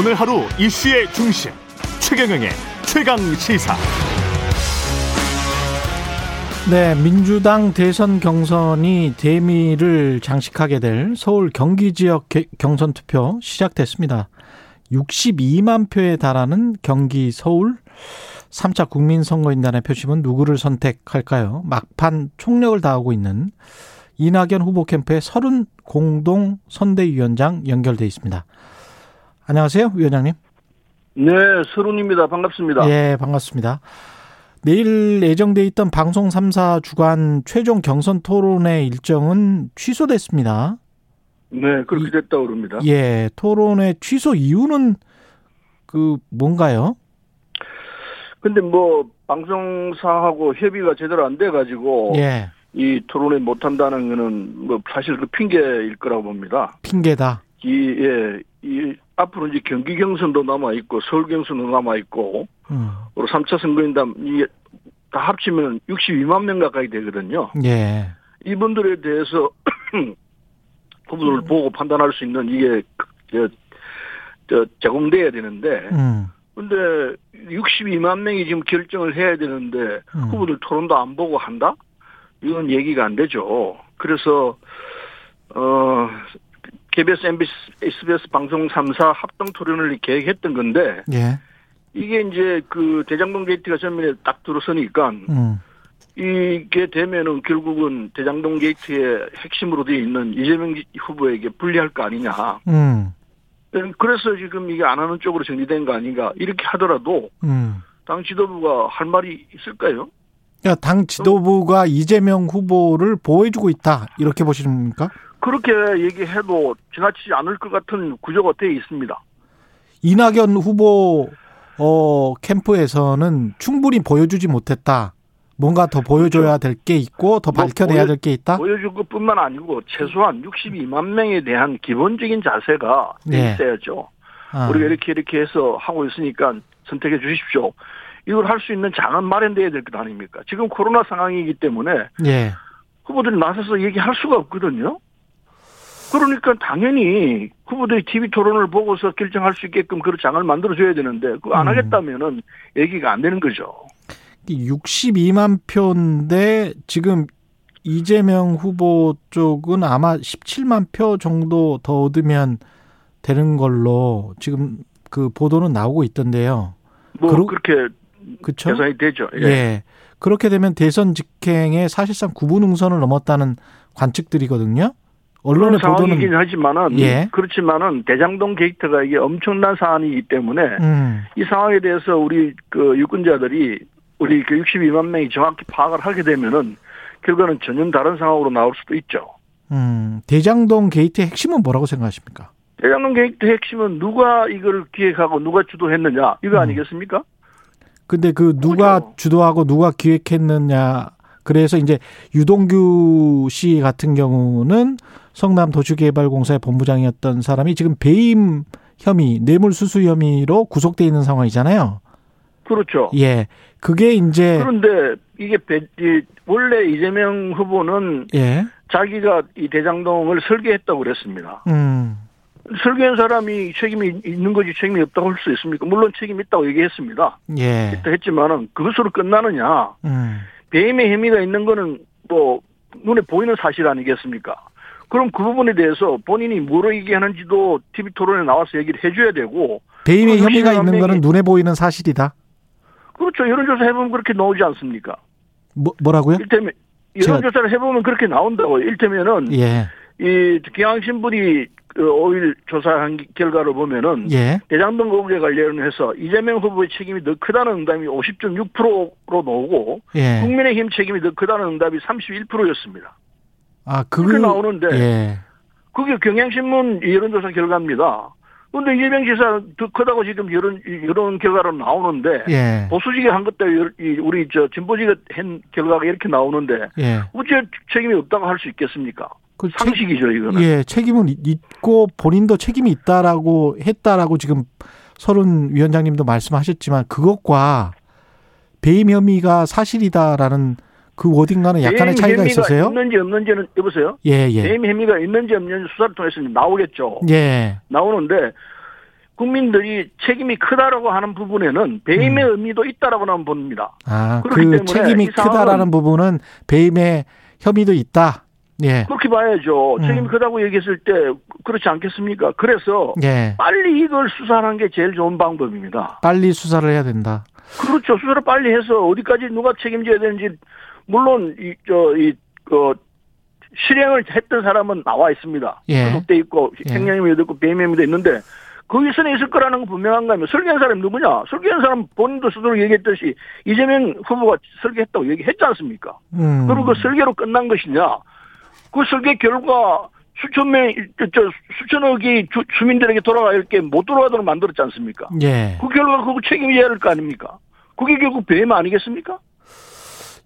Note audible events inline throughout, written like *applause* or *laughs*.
오늘 하루 이슈의 중심 최경영의 최강 시사. 네, 민주당 대선 경선이 대미를 장식하게 될 서울 경기 지역 경선 투표 시작됐습니다. 62만 표에 달하는 경기 서울 3차 국민선거인단의 표심은 누구를 선택할까요? 막판 총력을 다하고 있는 이낙연 후보 캠프의 서른 공동 선대위원장 연결돼 있습니다. 안녕하세요, 위원장님. 네, 서른입니다. 반갑습니다. 예, 반갑습니다. 내일 예정돼 있던 방송 3사 주간 최종 경선 토론회 일정은 취소됐습니다. 네, 그렇게 됐다고 그럽니다. 예, 토론회 취소 이유는 그 뭔가요? 근데 뭐 방송사하고 협의가 제대로 안 돼 가지고 예. 이 토론회 못 한다는 거는 뭐 사실 그 핑계일 거라고 봅니다. 핑계다. 이 예, 이 앞으로 이제 경기 경선도 남아 있고 서울 경선도 남아 있고 음. 그리고 3차 선거인단 이게 다 합치면 62만 명 가까이 되거든요. 예. 이분들에 대해서 *clears throat* 후보들을 보고 판단할 수 있는 이게 저, 저 제공돼야 되는데 음. 근데 62만 명이 지금 결정을 해야 되는데 음. 후보들 토론도 안 보고 한다? 이건 얘기가 안 되죠. 그래서 어 KBS, MBC, SBS 방송 3사 합동 토론을 계획했던 건데 예. 이게 이제 그 대장동 게이트가 전면에 딱 들어서니까 음. 이게 되면은 결국은 대장동 게이트의 핵심으로 되어 있는 이재명 후보에게 불리할 거 아니냐. 음. 그래서 지금 이게 안 하는 쪽으로 정리된 거 아닌가. 이렇게 하더라도 음. 당 지도부가 할 말이 있을까요? 야, 당 지도부가 이재명 후보를 보호해주고 있다. 이렇게 보시는겁니까 그렇게 얘기해도 지나치지 않을 것 같은 구조가 되어 있습니다. 이낙연 후보 어 캠프에서는 충분히 보여주지 못했다. 뭔가 더 보여줘야 될 게 있고 더뭐 밝혀내야 될 게 있다. 보여줄 것뿐만 아니고 최소한 62만 명에 대한 기본적인 자세가 네. 있어야죠. 아, 우리가 이렇게 이렇게 해서 하고 있으니까 선택해 주십시오. 이걸 할 수 있는 장은 마련돼야 될 것 아닙니까? 지금 코로나 상황이기 때문에 예. 후보들이 나서서 얘기할 수가 없거든요. 그러니까 당연히 후보들이 TV 토론을 보고서 결정할 수 있게끔 그런 장을 만들어줘야 되는데 그거 안 음. 하겠다면은 얘기가 안 되는 거죠. 62만 표인데 지금 이재명 후보 쪽은 아마 17만 표 정도 더 얻으면 되는 걸로 지금 그 보도는 나오고 있던데요. 뭐 그러- 그렇게 그렇죠? 계산이 되죠. 예. 예. 그렇게 되면 대선 직행에 사실상 구분응선을 넘었다는 관측들이거든요. 언론의 상황이긴 보도는 하지만은 예. 그렇지만은 대장동 게이트가 이게 엄청난 사안이기 때문에 음, 이 상황에 대해서 우리 그 유권자들이 우리 그 62만 명이 정확히 파악을 하게 되면은 결과는 전혀 다른 상황으로 나올 수도 있죠. 음, 대장동 게이트의 핵심은 뭐라고 생각하십니까? 대장동 게이트 핵심은 누가 이걸 기획하고 누가 주도했느냐 이거 음. 아니겠습니까? 근데 그 누가 그죠. 주도하고 누가 기획했느냐. 그래서 이제 유동규 씨 같은 경우는 성남 도시개발공사의 본부장이었던 사람이 지금 배임 혐의, 뇌물수수 혐의로 구속돼 있는 상황이잖아요. 그렇죠. 예. 그게 이제 그런데 이게 원래 이재명 후보는 예. 자기가 이 대장동을 설계했다고 그랬습니다. 음. 설계한 사람이 책임이 있는 거지 책임이 없다고 할 수 있습니까? 물론 책임이 있다고 얘기했습니다. 예. 했지만은 그것으로 끝나느냐? 음. 배임의 혐의가 있는 거는 뭐 눈에 보이는 사실 아니겠습니까? 그럼 그 부분에 대해서 본인이 뭐로 얘기하는지도 TV 토론에 나와서 얘기를 해줘야 되고 배임의 그 혐의가 60만 있는 명이- 거는 눈에 보이는 사실이다. 그렇죠. 여론조사 해보면 그렇게 나오지 않습니까? 뭐, 뭐라고요? 일테면 제가- 여론조사를 해보면 그렇게 나온다고. 일테면은 예. 이 경향신문이 그 5일 조사한 결과를 보면은 예. 대장동 의혹에 관련해서 이재명 후보의 책임이 더 크다는 응답이 50.6%로 나오고 예. 국민의힘 책임이 더 크다는 응답이 31%였습니다. 아, 그 그렇게 나오는데 예. 그게 경향신문 여론조사 결과입니다. 그런데 이재명 지사 더 크다고 지금 여론 여론 결과로 나오는데 예. 보수지가 한 것도 이- 우리 저 진보지가 한 결과가 이렇게 나오는데 예. 어째 책임이 없다고 할 수 있겠습니까? 그 책- 상식이죠 이거는. 예, 책임은 있고 본인도 책임이 있다라고 했다라고 지금 서른 위원장님도 말씀하셨지만 그것과 배임 혐의가 사실이다라는 그 워딩과는 약간의 차이가 있으세요? 있는지 없는지는 여보세요. 예, 예. 배임 혐의가 있는지 없는지 수사를 통해서 나오겠죠. 예. 나오는데 국민들이 책임이 크다라고 하는 부분에는 배임의 음. 의미도 있다라고 나는 봅니다. 아, 그 책임이 크다라는 부분은 배임의 혐의도 있다. 예. 그렇게 봐야죠. 음. 책임이 크다고 얘기했을 때 그렇지 않겠습니까? 그래서 예. 빨리 이걸 수사하는 게 제일 좋은 방법입니다. 빨리 수사를 해야 된다. 그렇죠. 수사를 빨리 해서 어디까지 누가 책임져야 되는지 물론 이 저이그 실행을 했던 사람은 나와 있습니다. 예. 소속돼 있고 예. 행령임에도 있고 배임임에도 있는데 거기 선에 있을 거라는 건 분명한 거면 설계한 사람이 누구냐? 설계한 사람 본인도 스스로 얘기했듯이 이재명 후보가 설계했다고 얘기했지 않습니까? 음. 그리고 그 설계로 끝난 것이냐? 그 설계 결과 수천 명, 저, 저 수천억이 주, 주민들에게 돌아갈 게 못 돌아가도록 만들었지 않습니까? 예. 그 결과 그거 책임져야 할 거 아닙니까? 그게 결국 배임 아니겠습니까?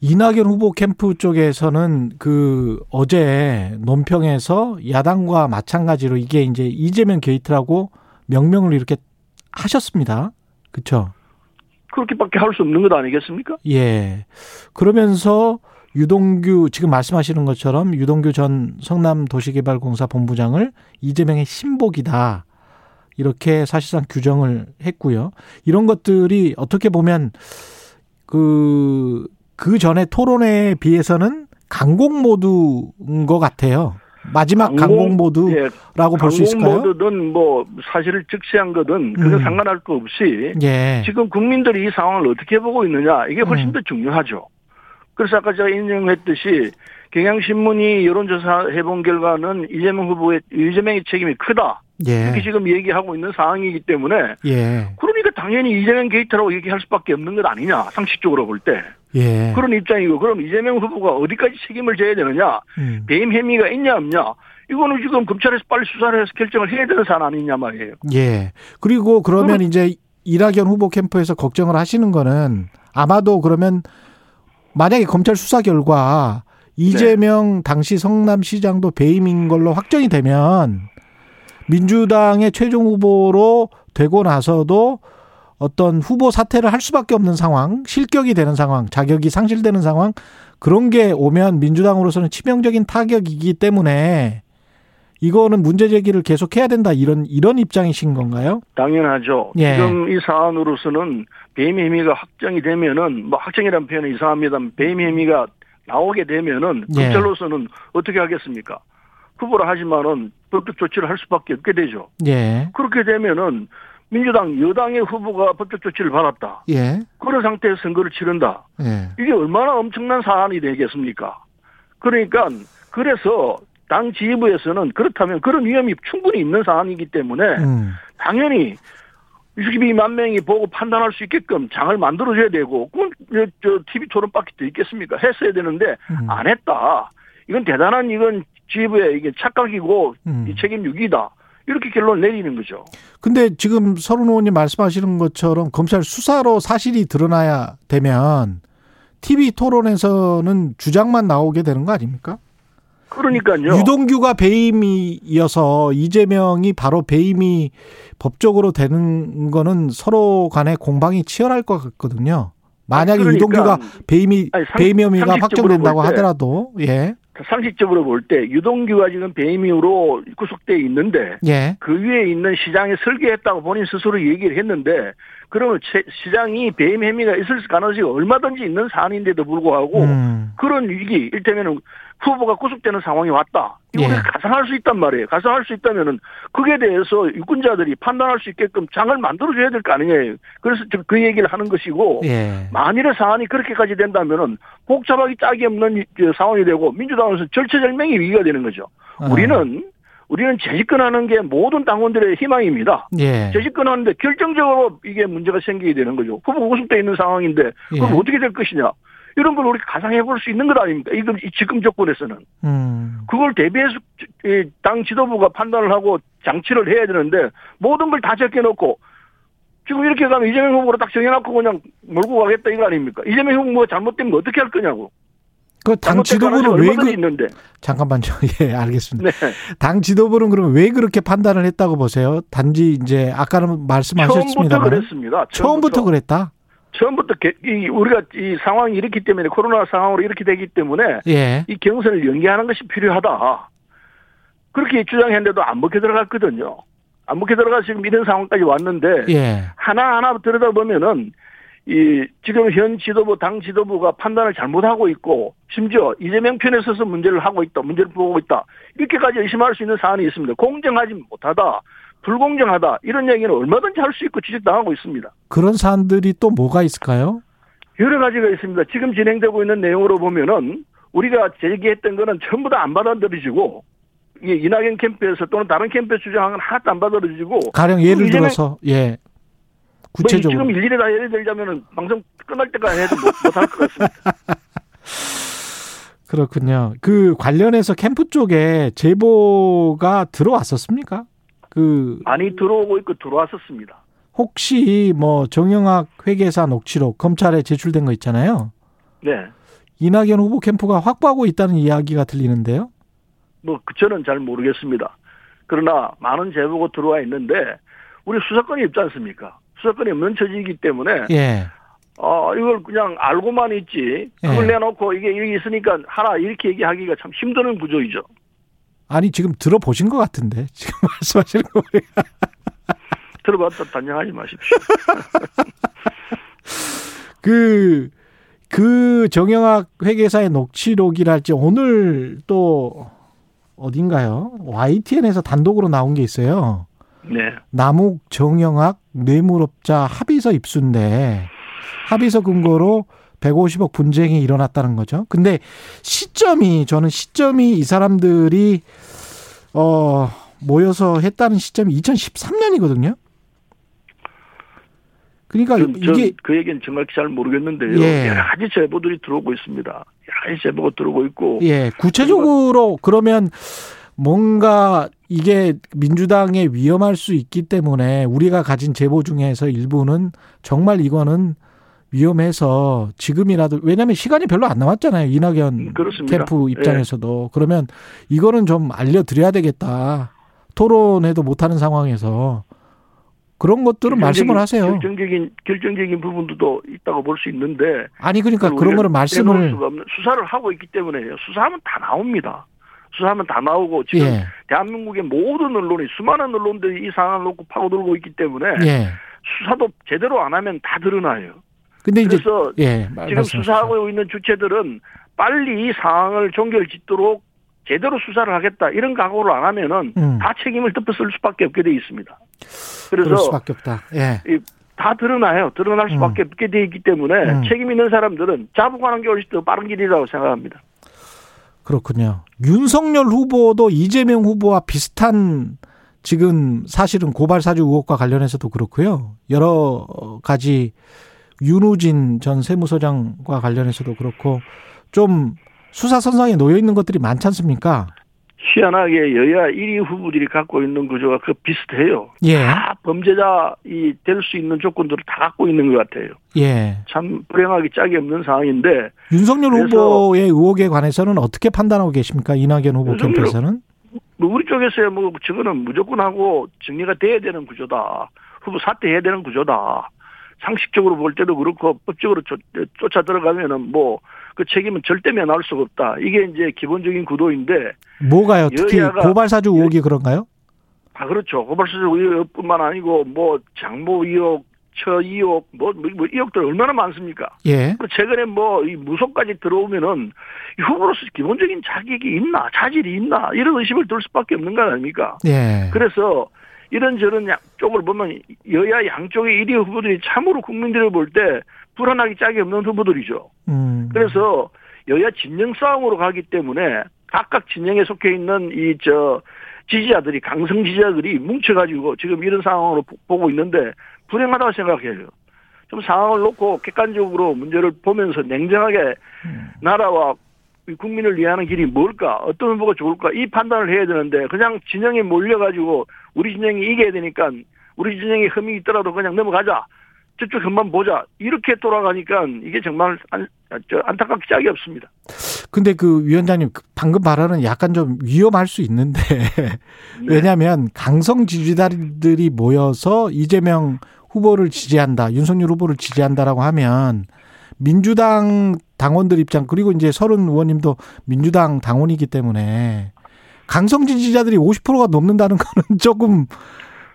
이낙연 후보 캠프 쪽에서는 그 어제 논평에서 야당과 마찬가지로 이게 이제 이재명 게이트라고 명명을 이렇게 하셨습니다. 그렇죠? 그렇게밖에 할 수 없는 것 아니겠습니까? 예. 그러면서 유동규 지금 말씀하시는 것처럼 유동규 전 성남도시개발공사 본부장을 이재명의 신복이다. 이렇게 사실상 규정을 했고요. 이런 것들이 어떻게 보면 그, 그 전에 토론회에 비해서는 강공 모드인 것 같아요. 마지막 강공 모드라고 예, 볼수 있을까요? 모드든 뭐 사실을 직시한 거든 그건 음. 상관할 거 없이 예. 지금 국민들이 이 상황을 어떻게 보고 있느냐 이게 훨씬 음. 더 중요하죠. 그래서 아까 제가 인정했듯이 경향신문이 여론조사 해본 결과는 이재명 후보의 이재명의 책임이 크다 이렇게 예. 지금 얘기하고 있는 상황이기 때문에 예. 그러니까 당연히 이재명 게이트라고 얘기할 수밖에 없는 것 아니냐 상식적으로 볼 때 예. 그런 입장이고 그럼 이재명 후보가 어디까지 책임을 져야 되느냐 음. 배임 혐의가 있냐 없냐 이거는 지금 검찰에서 빨리 수사를 해서 결정을 해야 되는 사안 아니냐 말이에요. 예. 그리고 그러면 이제 이낙연 후보 캠프에서 걱정을 하시는 거는 아마도 그러면 만약에 검찰 수사 결과 이재명 당시 성남시장도 배임인 걸로 확정이 되면 민주당의 최종 후보로 되고 나서도 어떤 후보 사퇴를 할 수밖에 없는 상황, 실격이 되는 상황, 자격이 상실되는 상황, 그런 게 오면 민주당으로서는 치명적인 타격이기 때문에 이거는 문제 제기를 계속 해야 된다 이런 이런 입장이신 건가요? 당연하죠. 예. 지금 이 사안으로서는 배임 혐의가 확정이 되면은 뭐 확정이라는 표현은 이상합니다만 배임 혐의가 나오게 되면은 예. 검찰로서는 어떻게 하겠습니까? 후보라 하지만은 법적 조치를 할 수밖에 없게 되죠. 예. 그렇게 되면은 민주당 여당의 후보가 법적 조치를 받았다. 예. 그런 상태에서 선거를 치른다. 예. 이게 얼마나 엄청난 사안이 되겠습니까? 그러니까 그래서 당 지휘부에서는 그렇다면 그런 위험이 충분히 있는 사안이기 때문에 음. 당연히 62만 명이 보고 판단할 수 있게끔 장을 만들어줘야 되고 그건 저, TV 토론 밖에 더 있겠습니까? 했어야 되는데 음. 안 했다. 이건 대단한 이건 지휘부의 이게 착각이고 음. 이 책임 유기다. 이렇게 결론 내리는 거죠. 근데 지금 서른 의원님 말씀하시는 것처럼 검찰 수사로 사실이 드러나야 되면 TV 토론에서는 주장만 나오게 되는 거 아닙니까? 그러니까요. 유동규가 배임이어서 이재명이 바로 배임이 법적으로 되는 거는 서로 간에 공방이 치열할 것 같거든요. 만약에 그러니까 유동규가 배임이 아니, 상- 배임 혐의가 확정된다고. 하더라도 예. 상식적으로 볼 때 유동규가 지금 배임으로 구속돼 있는데 예. 그 위에 있는 시장이 설계했다고 본인 스스로 얘기를 했는데 그러면 채- 시장이 배임 혐의가 있을 가능성이 얼마든지 있는 사안인데도 불구하고 음. 그런 위기 일테면은 후보가 구속되는 상황이 왔다. 이거 예. 가상할 수 있단 말이에요. 가상할 수 있다면은 그에 대해서 유권자들이 판단할 수 있게끔 장을 만들어줘야 될 거 아니냐요. 그래서 그 얘기를 하는 것이고 예. 만일의 사안이 그렇게까지 된다면은 복잡하기 짝이 없는 상황이 되고 민주당에서 절체절명의 위기가 되는 거죠. 어. 우리는 우리는 재집권하는 게 모든 당원들의 희망입니다. 예. 재집권하는데 결정적으로 이게 문제가 생기게 되는 거죠. 후보가 구속돼 있는 상황인데 그럼 예. 어떻게 될 것이냐? 이런 걸 우리가 가상해 볼 수 있는 것 아닙니까? 이금 이 지금 조건에서는 음. 그걸 대비해서 이당 지도부가 판단을 하고 장치를 해야 되는데 모든 걸다 제껴놓고 지금 이렇게 가면 이재명 후보로 딱 정해놓고 그냥 몰고 가겠다 이거 아닙니까? 이재명 후보가 잘못되면 어떻게 할 거냐고. 그 당 지도부는 왜 그, 있는데. 잠깐만요. *laughs* 예, 알겠습니다. 네. 당 지도부는 그러면 왜 그렇게 판단을 했다고 보세요? 단지 이제 아까는 처음부터 말씀하셨습니다만 그랬습니다. 처음부터 그랬다. 처음부터 개- 이 우리가 이 상황이 이렇기 때문에 코로나 상황으로 이렇게 되기 때문에 예. 이 경선을 연기하는 것이 필요하다. 그렇게 주장했는데도 안 먹혀 들어갔거든요. 안 먹게 들어가서 지금 이런 상황까지 왔는데 예. 하나 하나 들여다보면은 이 지금 현 지도부 당 지도부가 판단을 잘못하고 있고 심지어 이재명 편에 서서 문제를 하고 있다 문제를 보고 있다 이렇게까지 의심할 수 있는 사안이 있습니다 공정하지 못하다 불공정하다 이런 얘기는 얼마든지 할 수 있고 지적당하고 있습니다 그런 사안들이 또 뭐가 있을까요? 여러 가지가 있습니다 지금 진행되고 있는 내용으로 보면은 우리가 제기했던 거는 전부 다 안 받아들여지고 이 이낙연 캠프에서 또는 다른 캠프에서 주장한 건 하나도 안 받아들여지고 가령 예를 들어서 예. 구체적으로 뭐 지금 일일이 다 예를 들자면은 방송 끝날 때까지 해도 못, 못할 것 같습니다. *laughs* 그렇군요. 그 관련해서 캠프 쪽에 제보가 들어왔었습니까? 그 많이 들어오고 있고 들어왔었습니다. 혹시 뭐 정영학 회계사 녹취록 검찰에 제출된 거 있잖아요. 네. 이낙연 후보 캠프가 확보하고 있다는 이야기가 들리는데요. 뭐, 그 저는 잘 모르겠습니다. 그러나 많은 제보가 들어와 있는데, 우리 수사권이 없지 않습니까? 수사권이 없는 처지이기 때문에, 예. 어, 이걸 그냥 알고만 있지, 그걸 예. 내놓고 이게 여기 있으니까 하라, 이렇게 얘기하기가 참 힘드는 구조이죠. 아니 지금 들어보신 것 같은데 *laughs* 지금 말씀하시는 거 보니까. 들어봤다 단정하지 마십시오. *laughs* 그, 그 정영학 회계사의 녹취록이랄지 오늘 또 어딘가요? YTN에서 단독으로 나온 게 있어요. 네. 남욱 정영학 뇌물업자 합의서 입수인데 합의서 근거로 150억 분쟁이 일어났다는 거죠. 근데 시점이 저는 시점이 이 사람들이 어 모여서 했다는 시점이 2013년이거든요. 그러니까 전, 전 이게 그 얘기는 정확히 잘 모르겠는데요. 예. 여러 가지 제보들이 들어오고 있습니다. 여러 가지 제보가 들어오고 있고, 예, 구체적으로 그러면 뭔가 이게 민주당에 위험할 수 있기 때문에 우리가 가진 제보 중에서 일부는 정말 이거는 위험해서 지금이라도 왜냐하면 시간이 별로 안 남았잖아요 이낙연 그렇습니다. 캠프 예. 입장에서도 그러면 이거는 좀 알려드려야 되겠다 토론해도 못하는 상황에서 그런 것들은 말씀을 하세요 결정적인 결정적인 부분도 있다고 볼 수 있는데 아니 그러니까 그런 거를 말씀을 수사를 하고 있기 때문에요. 수사하면 다 나옵니다. 수사하면 다 나오고 지금 예 대한민국의 모든 언론이 수많은 언론들이 이 상황을 놓고 파고들고 있기 때문에 예. 수사도 제대로 안 하면 다 드러나요. 근데 이제 그래서 예 말- 지금 말씀하십시오. 수사하고 있는 주체들은 빨리 이 상황을 종결짓도록 제대로 수사를 하겠다 이런 각오를 안 하면은 음. 다 책임을 덮어쓸 수밖에 없게 돼 있습니다. 그래서 수밖에 없다. 예. 다 드러나요. 드러날 수밖에 없게 돼 있기 때문에 음. 책임 있는 사람들은 자복하는 게 훨씬 더 빠른 길이라고 생각합니다. 그렇군요. 윤석열 후보도 이재명 후보와 비슷한 지금 사실은 고발 사주 의혹과 관련해서도 그렇고요. 여러 가지 윤우진 전 세무서장과 관련해서도 그렇고 좀 수사 선상에 놓여 있는 것들이 많지 않습니까? 희한하게 여야 1위 후보들이 갖고 있는 구조가 그 비슷해요. 예. 다 범죄자 이 될 수 있는 조건들을 다 갖고 있는 것 같아요. 예. 참 불행하기 짝이 없는 상황인데 윤석열 후보의 의혹에 관해서는 어떻게 판단하고 계십니까? 이낙연 후보 캠프에서는? 뭐 우리 쪽에서야 뭐 저거는 무조건 하고 정리가 돼야 되는 구조다. 후보 사퇴해야 되는 구조다. 상식적으로 볼 때도 그렇고 법적으로 쫓, 쫓아 들어가면은 뭐 그 책임은 절대 면할 수가 없다. 이게 이제 기본적인 구도인데 뭐가요? 특히 여야가- 고발 사주 의혹이 그런가요? 아 그렇죠. 고발수적 의혹뿐만 아니고 뭐 장모 의혹, 처 의혹, 뭐, 뭐, 뭐 의혹들 얼마나 많습니까? 예. 그 최근에 뭐 이 무속까지 들어오면은 이 후보로서 기본적인 자격이 있나, 자질이 있나 이런 의심을 들 수밖에 없는 거 아닙니까? 예. 그래서 이런저런 양- 쪽을 보면 여야 양쪽의 1위 후보들이 참으로 국민들을 볼 때 불안하기 짝이 없는 후보들이죠. 음. 그래서 여야 진영 싸움으로 가기 때문에 각각 진영에 속해 있는 이 저 지지자들이 강성 지지자들이 뭉쳐가지고 지금 이런 상황으로 보- 보고 있는데 불행하다고 생각해요. 좀 상황을 놓고 객관적으로 문제를 보면서 냉정하게 나라와 이 국민을 위하는 길이 뭘까 어떤 후보가 좋을까 이 판단을 해야 되는데 그냥 진영에 몰려가지고 우리 진영이 이겨야 되니까 우리 진영에 흠이 있더라도 그냥 넘어가자 저쪽 흠만 보자 이렇게 돌아가니까 이게 정말 안, 저 안타깝게 짝이 없습니다. 근데 그 위원장님 그 방금 발언은 약간 좀 위험할 수 있는데 *laughs* 네. 왜냐하면 강성 지지자들이 모여서 이재명 후보를 지지한다, 윤석열 후보를 지지한다라고 하면 민주당 당원들 입장 그리고 이제 서른 의원님도 민주당 당원이기 때문에 강성 지지자들이 50%가 넘는다는 *laughs* 거는 조금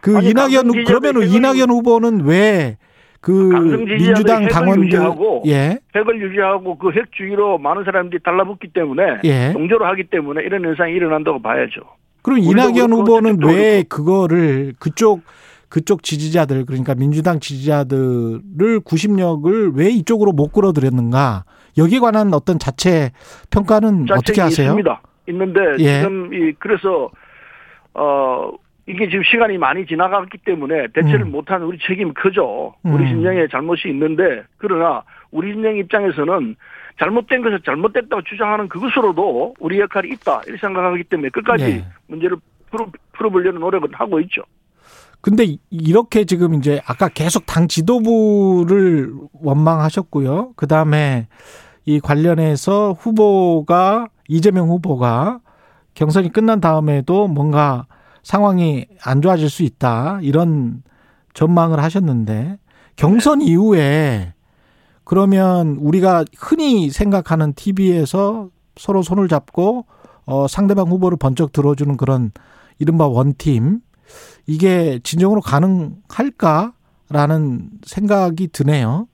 그 아니, 이낙연 후- 강성 그러면 지지자들 이낙연 후보는 왜그 강성 지지자들 민주당 당원들 예. 핵을 유지하고 그 핵주의로 많은 사람들이 달라붙기 때문에 예. 동조를 하기 때문에 이런 현상이 일어난다고 봐야죠. 그럼 이낙연 후보는 왜 그거를 그쪽 그쪽 지지자들 그러니까 민주당 지지자들을 구심력을 왜 이쪽으로 못 끌어들였는가 여기에 관한 어떤 자체 평가는 어떻게 하세요? 있습니다. 있는데 예. 지금 이 그래서 어 이게 지금 시간이 많이 지나갔기 때문에 대처를 음. 못한 우리 책임이 크죠. 우리 음. 진영에 잘못이 있는데 그러나 우리 진영 입장에서는 잘못된 것을 잘못됐다고 주장하는 그것으로도 우리 역할이 있다 이렇게 생각하기 때문에 끝까지 예. 문제를 풀어 풀어보려는 노력은 하고 있죠. 근데 이- 이렇게 지금 이제 아까 계속 당 지도부를 원망하셨고요. 그 다음에 이 관련해서 후보가 이재명 후보가 경선이 끝난 다음에도 뭔가 상황이 안 좋아질 수 있다 이런 전망을 하셨는데 경선 이후에 그러면 우리가 흔히 생각하는 TV에서 서로 손을 잡고 어 상대방 후보를 번쩍 들어주는 그런 이른바 원팀 이게 진정으로 가능할까라는 생각이 드네요.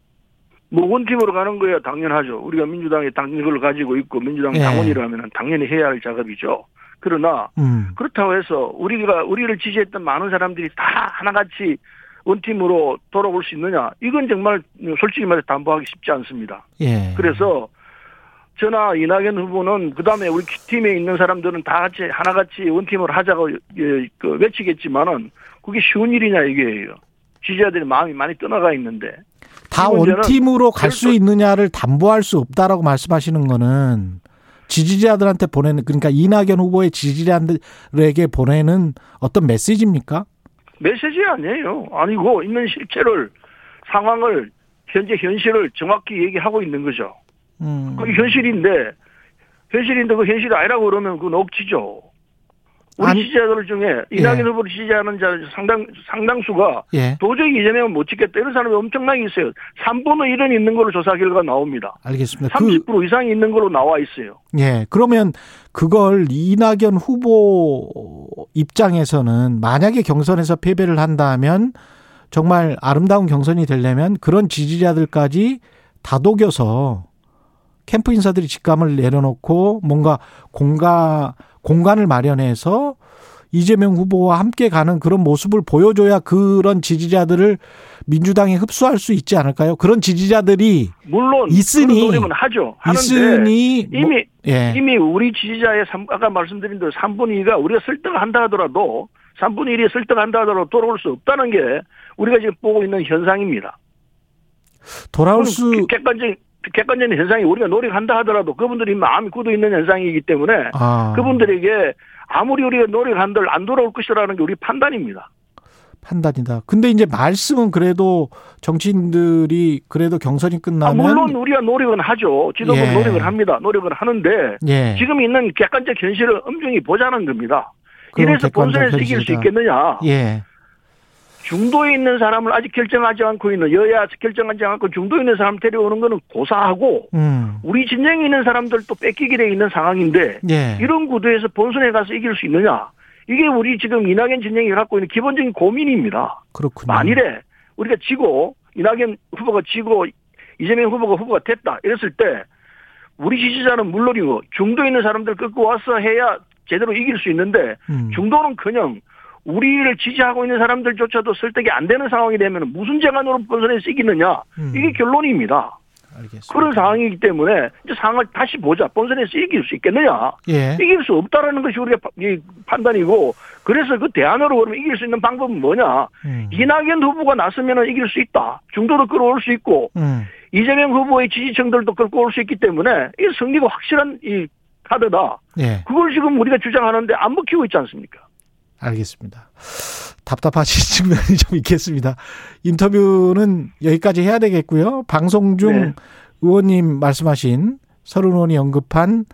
뭐 원팀으로 가는 거야 당연하죠. 우리가 민주당의 당력을 가지고 있고 민주당 예. 당원이라면 당연히 해야 할 작업이죠. 그러나 음. 그렇다고 해서 우리가 우리를 지지했던 많은 사람들이 다 하나같이 원팀으로 돌아올 수 있느냐? 이건 정말 솔직히 말해 담보하기 쉽지 않습니다. 예. 그래서 저나 이낙연 후보는 그 다음에 우리 팀에 있는 사람들은 다 같이 하나같이 원팀으로 하자고 예, 그 외치겠지만은 그게 쉬운 일이냐 이게요. 지지자들이 마음이 많이 떠나가 있는데 다 원팀으로 갈수 별도- 있느냐를 담보할 수 없다라고 말씀하시는 거는 지지자들한테 보내는 그러니까 이낙연 후보의 지지자들에게 보내는 어떤 메시지입니까? 메시지 아니에요. 아니고 있는 실체를 상황을 현재 현실을 정확히 얘기하고 있는 거죠. 음. 그게 현실인데 현실인데 그 현실이 아니라고 그러면 그건 억지죠. 우리 아니- 지지자들 중에 이낙연 예. 후보를 지지하는 자 상당 상당수가 예. 도저히 이재명은 못 찍겠다 이런 사람이 엄청나게 있어요. 3분의 1은 있는 걸로 조사 결과 나옵니다. 알겠습니다. 그30% 이상이 있는 걸로 나와 있어요. 예. 그러면 그걸 이낙연 후보 입장에서는 만약에 경선에서 패배를 한다면 정말 아름다운 경선이 되려면 그런 지지자들까지 다독여서 캠프 인사들이 직감을 내려놓고 뭔가 공간 공간을 마련해서 이재명 후보와 함께 가는 그런 모습을 보여줘야 그런 지지자들을 민주당에 흡수할 수 있지 않을까요? 그런 지지자들이 물론 있으니- 노력은 하죠. 있으니 뭐- 이미 예. 이미 우리 지지자의 삼- 아까 말씀드린 대로 3분의 2가 우리가 설득한다 하더라도 3분의 1이 설득한다 하더라도 돌아올 수 없다는 게 우리가 지금 보고 있는 현상입니다. 돌아올 수 객관적인 객관적인 현상이 우리가 노력한다 하더라도 그분들이 마음이 굳어 있는 현상이기 때문에 아, 그분들에게 아무리 우리가 노력한들 안 돌아올 것이라는 게 우리 판단입니다. 판단이다. 근데 이제 말씀은 그래도 정치인들이 그래도 경선이 아, 끝나면 물론 우리가 노력은 하죠. 지도부 예. 노력을 합니다. 노력을 하는데 예. 지금 있는 객관적 현실을 엄중히 보자는 겁니다. 이래서 본선에서 이길 수 현실이다. 있겠느냐? 예. 중도에 있는 사람을 아직 결정하지 않고 있는 여야 결정하지 않고 중도에 있는 사람 데려오는 거는 고사하고 음. 우리 진영에 있는 사람들도 뺏기게 돼 있는 상황인데 예. 이런 구도에서 본선에 가서 이길 수 있느냐? 이게 우리 지금 이낙연 진영이 갖고 있는 기본적인 고민입니다. 그렇군요. 만일에 우리가 지고 이낙연 후보가 지고 이재명 후보가 후보가 됐다 이랬을 때 우리 지지자는 물론이고 중도에 있는 사람들 끌고 와서 해야 제대로 이길 수 있는데 음. 중도는커녕 우리를 지지하고 있는 사람들조차도 설득이 안 되는 상황이 되면 무슨 재간으로 본선에서 이기느냐 음. 이게 결론입니다. 알겠습니다. 그런 상황이기 때문에 이제 상황을 다시 보자. 본선에서 이길 수 있겠느냐? 예. 이길 수 없다라는 것이 우리가 판단이고 그래서 그 대안으로 그러면 이길 수 있는 방법은 뭐냐? 음. 이낙연 후보가 나서면 이길 수 있다. 중도도 끌어올 수 있고 음. 이재명 후보의 지지층들도 끌고 올 수 있기 때문에 이 승리가 확실한 이 카드다. 예. 그걸 지금 우리가 주장하는데 안 먹히고 있지 않습니까? 알겠습니다. 답답하신 *laughs* 측면이 좀 있겠습니다. 인터뷰는 여기까지 해야 되겠고요. 방송 중 네. 의원님 말씀하신 서른 의원이 언급한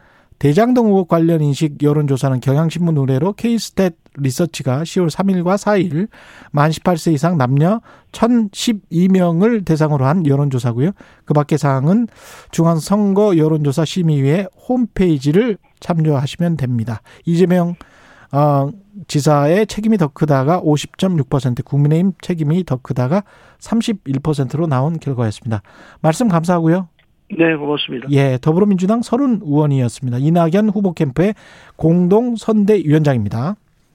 대장동 의혹 관련 인식 여론조사는 경향신문 의뢰로 K스탯 리서치가 10월 3일과 4일 만 18세 이상 남녀 1012명을 대상으로 한 여론조사고요. 그 밖의 사항은 중앙선거 여론조사 심의위의 홈페이지를 참조하시면 됩니다. 이재명 어, 지사의 책임이 더 크다가 50.6%, 국민의힘 책임이 더 크다가 31%로 나온 결과였습니다. 말씀 감사하고요. 네, 고맙습니다. 예, 더불어민주당 서른 의원이었습니다. 이낙연 후보 캠프의 공동 선대위원장입니다.